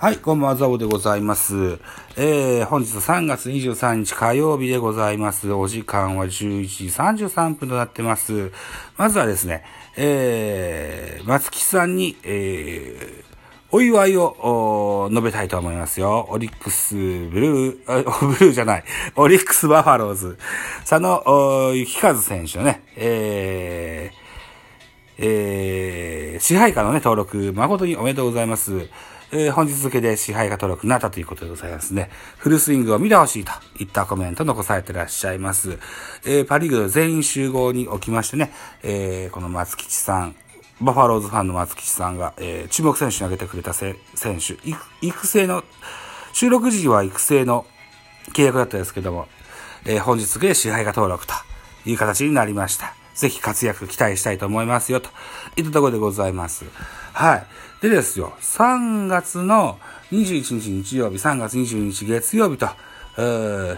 はい、こんばんは、ザボでございます。えー、本日3月23日火曜日でございます。お時間は11時33分となってます。まずはですね、えー、松木さんに、えー、お祝いを述べたいと思いますよ。オリックスブルー、ブルーじゃない。オリックスバファローズ。佐野お幸和選手のね、えー、えー、支配下のね、登録、誠におめでとうございます。えー、本日付で支配下登録になったということでございますね。フルスイングを見てほしいといったコメント残されてらっしゃいます。えー、パリーグ全員集合におきましてね、えー、この松吉さん、バファローズファンの松吉さんが、えー、注目選手に挙げてくれた選手、育成の、収録時は育成の契約だったですけども、えー、本日付で支配下登録という形になりました。ぜひ活躍期待したいと思いますよ、といったところでございます。はい。でですよ、3月の21日日曜日、3月22日月曜日と、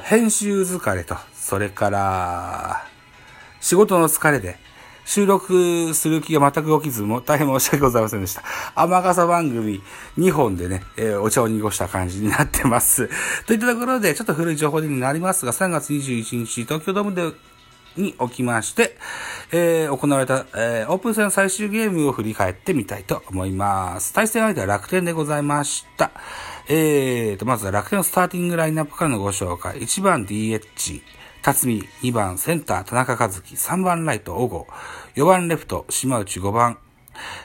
編集疲れと、それから、仕事の疲れで、収録する気が全く起きず、も大変申し訳ございませんでした。甘笠番組2本でね、えー、お茶を濁した感じになってます。といったところで、ちょっと古い情報になりますが、3月21日、東京ドームで、におきまして、えー、行われた、えー、オープン戦最終ゲームを振り返ってみたいと思います。対戦相手は楽天でございました。えーと、まずは楽天のスターティングラインナップからのご紹介。1番 DH、辰巳、2番センター田中和樹、3番ライト小郷、4番レフト島内5番、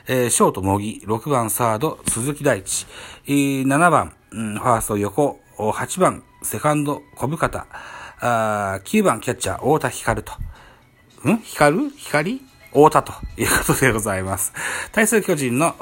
えー、ショート茂木、6番サード鈴木大地、えー、7番、うん、ファースト横、8番セカンド小深田、あ9番キャッチャー太田光と、ん？光？光？太田と。いうことでございます。対する巨人の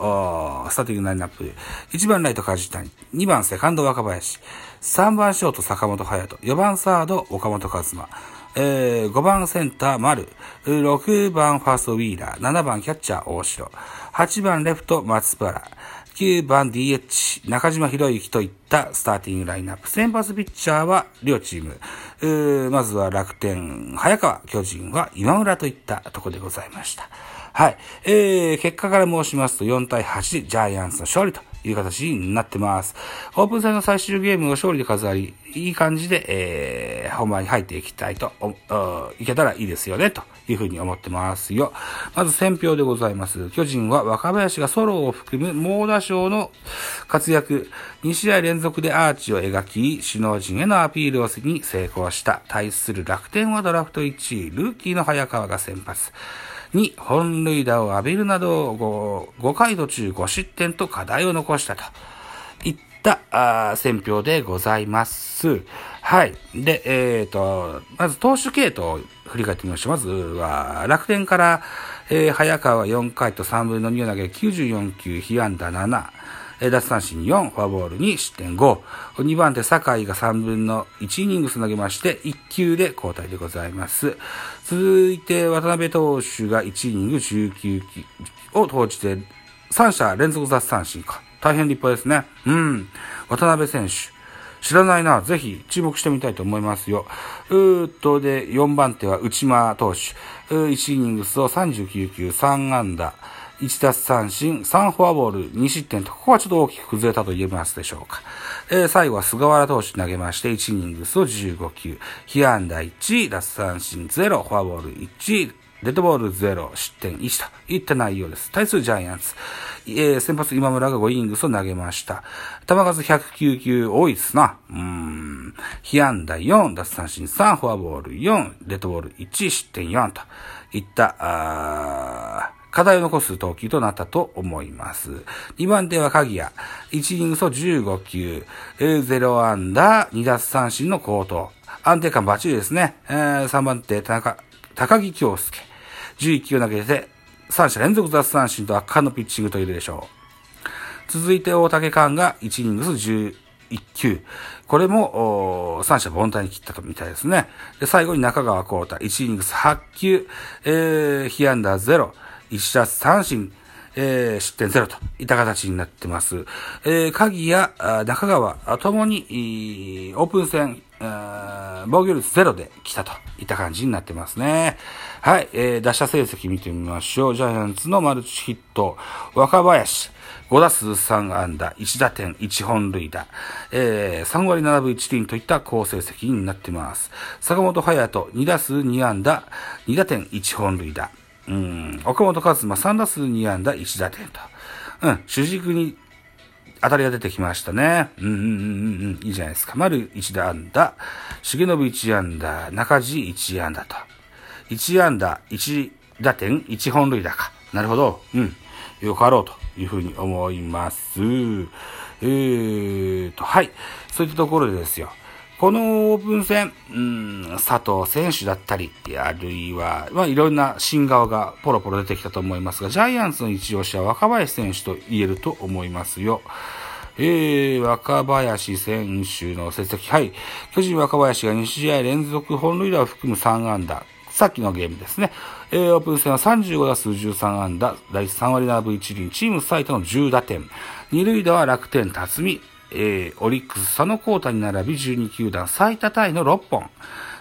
スターティングラインナップ。1番ライト梶谷、2番セカンド若林、3番ショート坂本隼人、4番サード岡本和真、えー、5番センター丸、6番ファーストウィーラー、7番キャッチャー大城、8番レフト松原、9番 DH 中島博之といったスターティングラインナップ。先発ピッチャーは両チーム。ーまずは楽天、早川、巨人は今村といったとこでございました。はい。えー、結果から申しますと4対8ジャイアンツの勝利という形になってます。オープン戦の最終ゲームを勝利で飾り、いい感じで、えー、本番に入っていきたいと、いけたらいいですよね、とというふうに思ってますよ。まず選票でございます。巨人は若林がソロを含む猛打賞の活躍、2試合連続でアーチを描き、首脳陣へのアピールをに成功した。対する楽天はドラフト1位、ルーキーの早川が先発。2、本塁打を浴びるなど 5, 5回途中5失点と課題を残したといった選票でございます。はい。で、えっ、ー、と、まず投手系統を振り返ってみましょう。まずは楽天から、えー、早川4回と3分の2を投げ94球、被安打7。奪三振4、フォアボール2、失点5。2番手、酒井が3分の1イニングス投げまして、1球で交代でございます。続いて、渡辺投手が1イニング19球を投じて、3者連続奪三振か。大変立派ですね。うん。渡辺選手。知らないな。ぜひ注目してみたいと思いますよ。うーっと、で、4番手は内間投手。1イニングスを39球3安打。1奪三振、3フォアボール、2失点と、ここはちょっと大きく崩れたと言えますでしょうか。えー、最後は菅原投手投げまして、1イニングスを15球、被安打1、奪三振0、フォアボール1、デッドボール0、失点1といった内容です。対するジャイアンツ。えー、先発今村が5イングスを投げました。球数109球多いですな。うーん。被安打4、奪三振3、フォアボール4、デッドボール1、失点4といった、あ課題を残す投球となったと思います。2番手は鍵谷。1イニングスを15球、0アンダー、2奪三振の高騰。安定感バッチリですね。えー、3番手、田中、高木京介。11球投げて、3者連続奪三振と圧巻のピッチングと言えるでしょう。続いて大竹寛が1イニングス11球。これも、三者凡退に切ったとみたいですね。で、最後に中川幸太。1イニングス8球、えー、被安打0。1奪三振、えー、失点ゼロといった形になってます。えー、鍵や中川ともに、オープン戦、防御率ゼロで来たといった感じになってますね。はい、えー、打者成績見てみましょう。ジャイアンツのマルチヒット、若林、5打数3安打、1打点、1本塁打、えー、3割7分1厘といった好成績になってます。坂本隼人、2打数2安打、2打点、1本塁打。うん、岡本和真、3打数2安打、1打点と。うん、主軸に当たりが出てきましたね。うんうんうんうん、いいじゃないですか。丸1安打、重信1安打、中地1安打と。1安打、1打点、1本塁打か。なるほど。うん。よかろうというふうに思います。えーと、はい。そういったところでですよ。このオープン戦、うん、佐藤選手だったり、あるいは、まあ、いろんな新顔がポロポロ出てきたと思いますが、ジャイアンツの一押しは若林選手と言えると思いますよ。えー、若林選手の成績、はい。巨人若林が2試合連続本塁打を含む3安打。さっきのゲームですね。えー、オープン戦は35打数13安打、第3割7分1厘、チーム最多の10打点。二塁打は楽天辰巳、えー、オリックス佐野幸太に並び12球団最多タイの6本。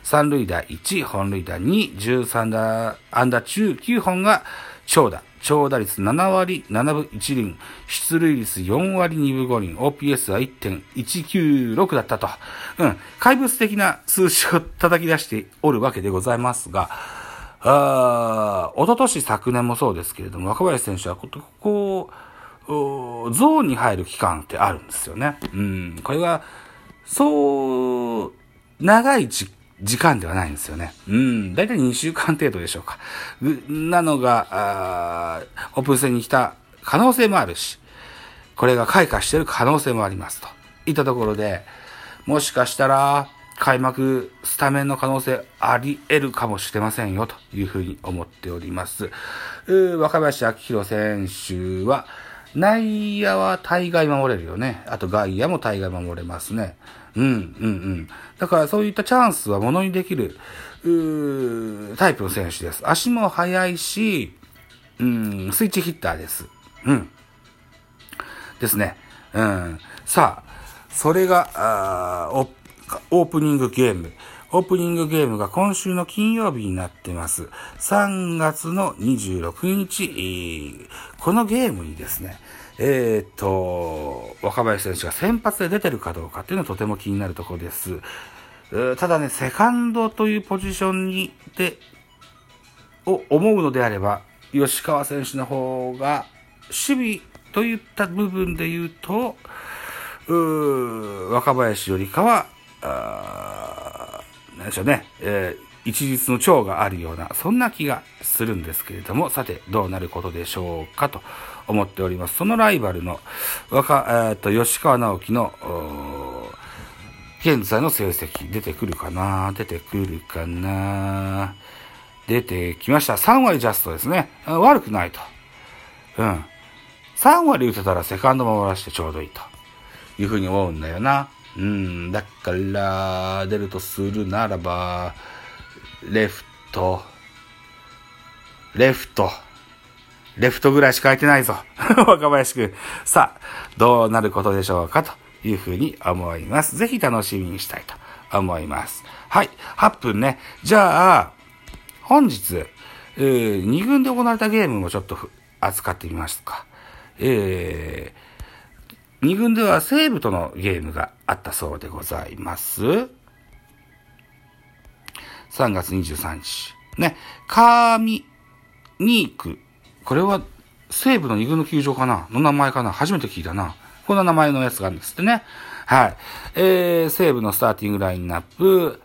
三塁打1、本塁打2、13打、安打中9本が長打。長打率7割7分1厘、出塁率4割2分5厘、OPS は1.196だったと。うん。怪物的な数字を叩き出しておるわけでございますが、あーおととし昨年もそうですけれども、若林選手はここ、ゾーンに入る期間ってあるんですよね。うん。これは、そう、長い時間ではないんですよね。うん。だいたい2週間程度でしょうか。なのが、オープン戦に来た可能性もあるし、これが開花してる可能性もありますと。いったところで、もしかしたら、開幕スタメンの可能性あり得るかもしれませんよというふうに思っております。若林明宏選手は、内野は大概守れるよね。あと外野も大概守れますね。うん、うん、うん。だからそういったチャンスはものにできる、タイプの選手です。足も速いし、うん、スイッチヒッターです。うん。ですね。うん。さあ、それが、あオープニングゲーム。オープニングゲームが今週の金曜日になってます。3月の26日、このゲームにですね、えっ、と、若林選手が先発で出てるかどうかっていうのはとても気になるところです。ただね、セカンドというポジションに、で、を思うのであれば、吉川選手の方が、守備といった部分で言うと、う若林よりかは、あなんでしょうね、えー、一律の長があるような、そんな気がするんですけれども、さて、どうなることでしょうかと思っております。そのライバルの、若、えー、っと、吉川直樹の、現在の成績出てくるかな？出てくるかな？出てきました。3割ジャストですね。悪くないと。うん。3割打てたらセカンドも回らしてちょうどいいというふうに思うんだよな。うん、だから、出るとするならば、レフト、レフト、レフトぐらいしか空いてないぞ。若林くん。さあ、どうなることでしょうかというふうに思います。ぜひ楽しみにしたいと思います。はい、8分ね。じゃあ、本日、えー、2軍で行われたゲームもちょっと扱ってみますか。えー、2軍では西武とのゲームがあったそうでございます。3月23日。ね、カーミニーク。これは西武の2軍の球場かな？の名前かな？初めて聞いたな。こんな名前のやつがあるんですってね。はい。えー、西武のスターティングラインナップ。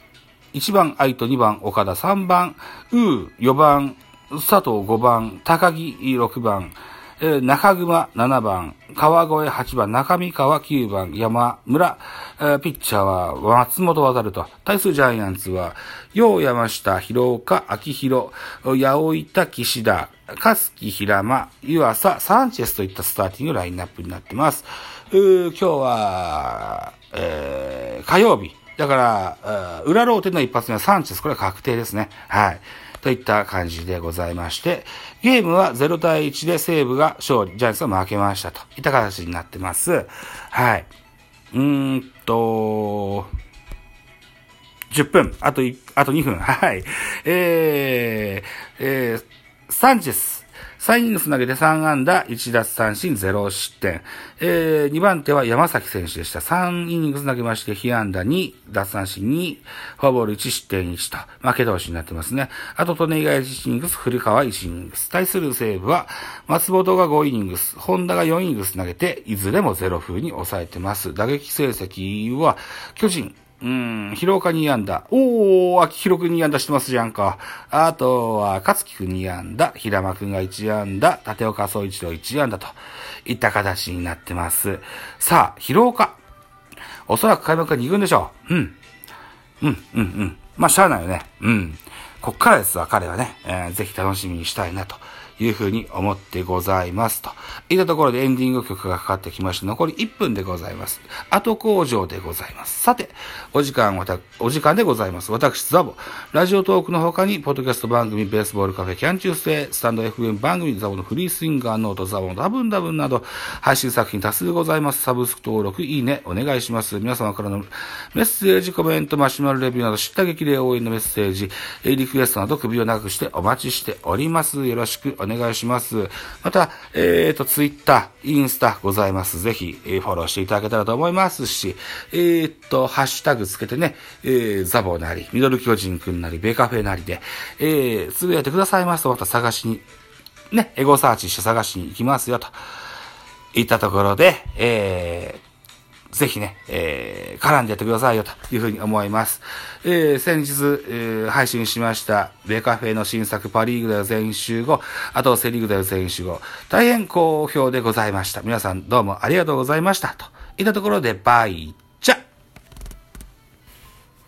1番、愛と2番、岡田3番、ウー4番、佐藤5番、高木6番、えー、中熊7番、川越8番、中見川9番、山村、えー、ピッチャーは松本渡と、対するジャイアンツは、陽山下、広岡、秋広、八百板、岸田、かすき、平間、湯浅、サンチェスといったスターティングラインナップになってます。今日は、えー、火曜日。だから、裏ローテの一発目はサンチェス。これは確定ですね。はい。といった感じでございまして、ゲームは0対1で西武が勝利、ジャイアンツは負けましたといった形になってます。はい。うーんと、10分、あと、あと2分、はい。えー、えー、サンチェス、3イニングス投げて3安打、1奪三振、0失点。えー、2番手は山崎選手でした。3イニングス投げまして、被安打2、奪三振2、フォアボール1失点1と、負け投手になってますね。あと、利根以外1イニングス、古川1イニングス。対する西武は、松本が5イニングス、本田が4イニングス投げて、いずれもゼロ風に抑えてます。打撃成績は、巨人、うん、広岡2安打。おー、秋広く2安打してますじゃんか。あとは、勝木くん2安打、平間くんが1安打、立岡総一郎1安打といった形になってます。さあ、広岡。おそらく開幕が2軍でしょう。うん。うん、うん、うん。まあ、しゃあないよね。うん。こっからですわ、彼はね、えー、ぜひ楽しみにしたいなというふうに思ってございます。といったところでエンディング曲がかかってきまして、残り1分でございます。後工場でございます。さて、お時間、お時間でございます。私、ザボ。ラジオトークの他に、ポッドキャスト番組、ベースボールカフェ、キャンチューススタンド FM 番組、ザボのフリースインガーノート、ザボのダブンダブンなど、配信作品多数ございます。サブスク登録、いいね、お願いします。皆様からのメッセージ、コメント、マシュマロレビューなど、知った激励応援のメッセージ、リクエストなど首を長くしてお待ちしております。よろしくお願いします。お願いします。また、えっ、ー、と、ツイッター、インスタございます。ぜひ、えー、フォローしていただけたらと思いますし、えー、っと、ハッシュタグつけてね、えー、ザボなり、ミドル巨人くんなり、ベカフェなりで、えー、つぶやいてくださいますと、また探しに、ね、エゴサーチして探しに行きますよ、と。いったところで、えー、ぜひね、えー、絡んでやってくださいよというふうに思います。えー、先日、えー、配信しました、ベカフェの新作パリーグだよ全集後、あとセリーグだよ全集後、大変好評でございました。皆さんどうもありがとうございました。といったところで、バイ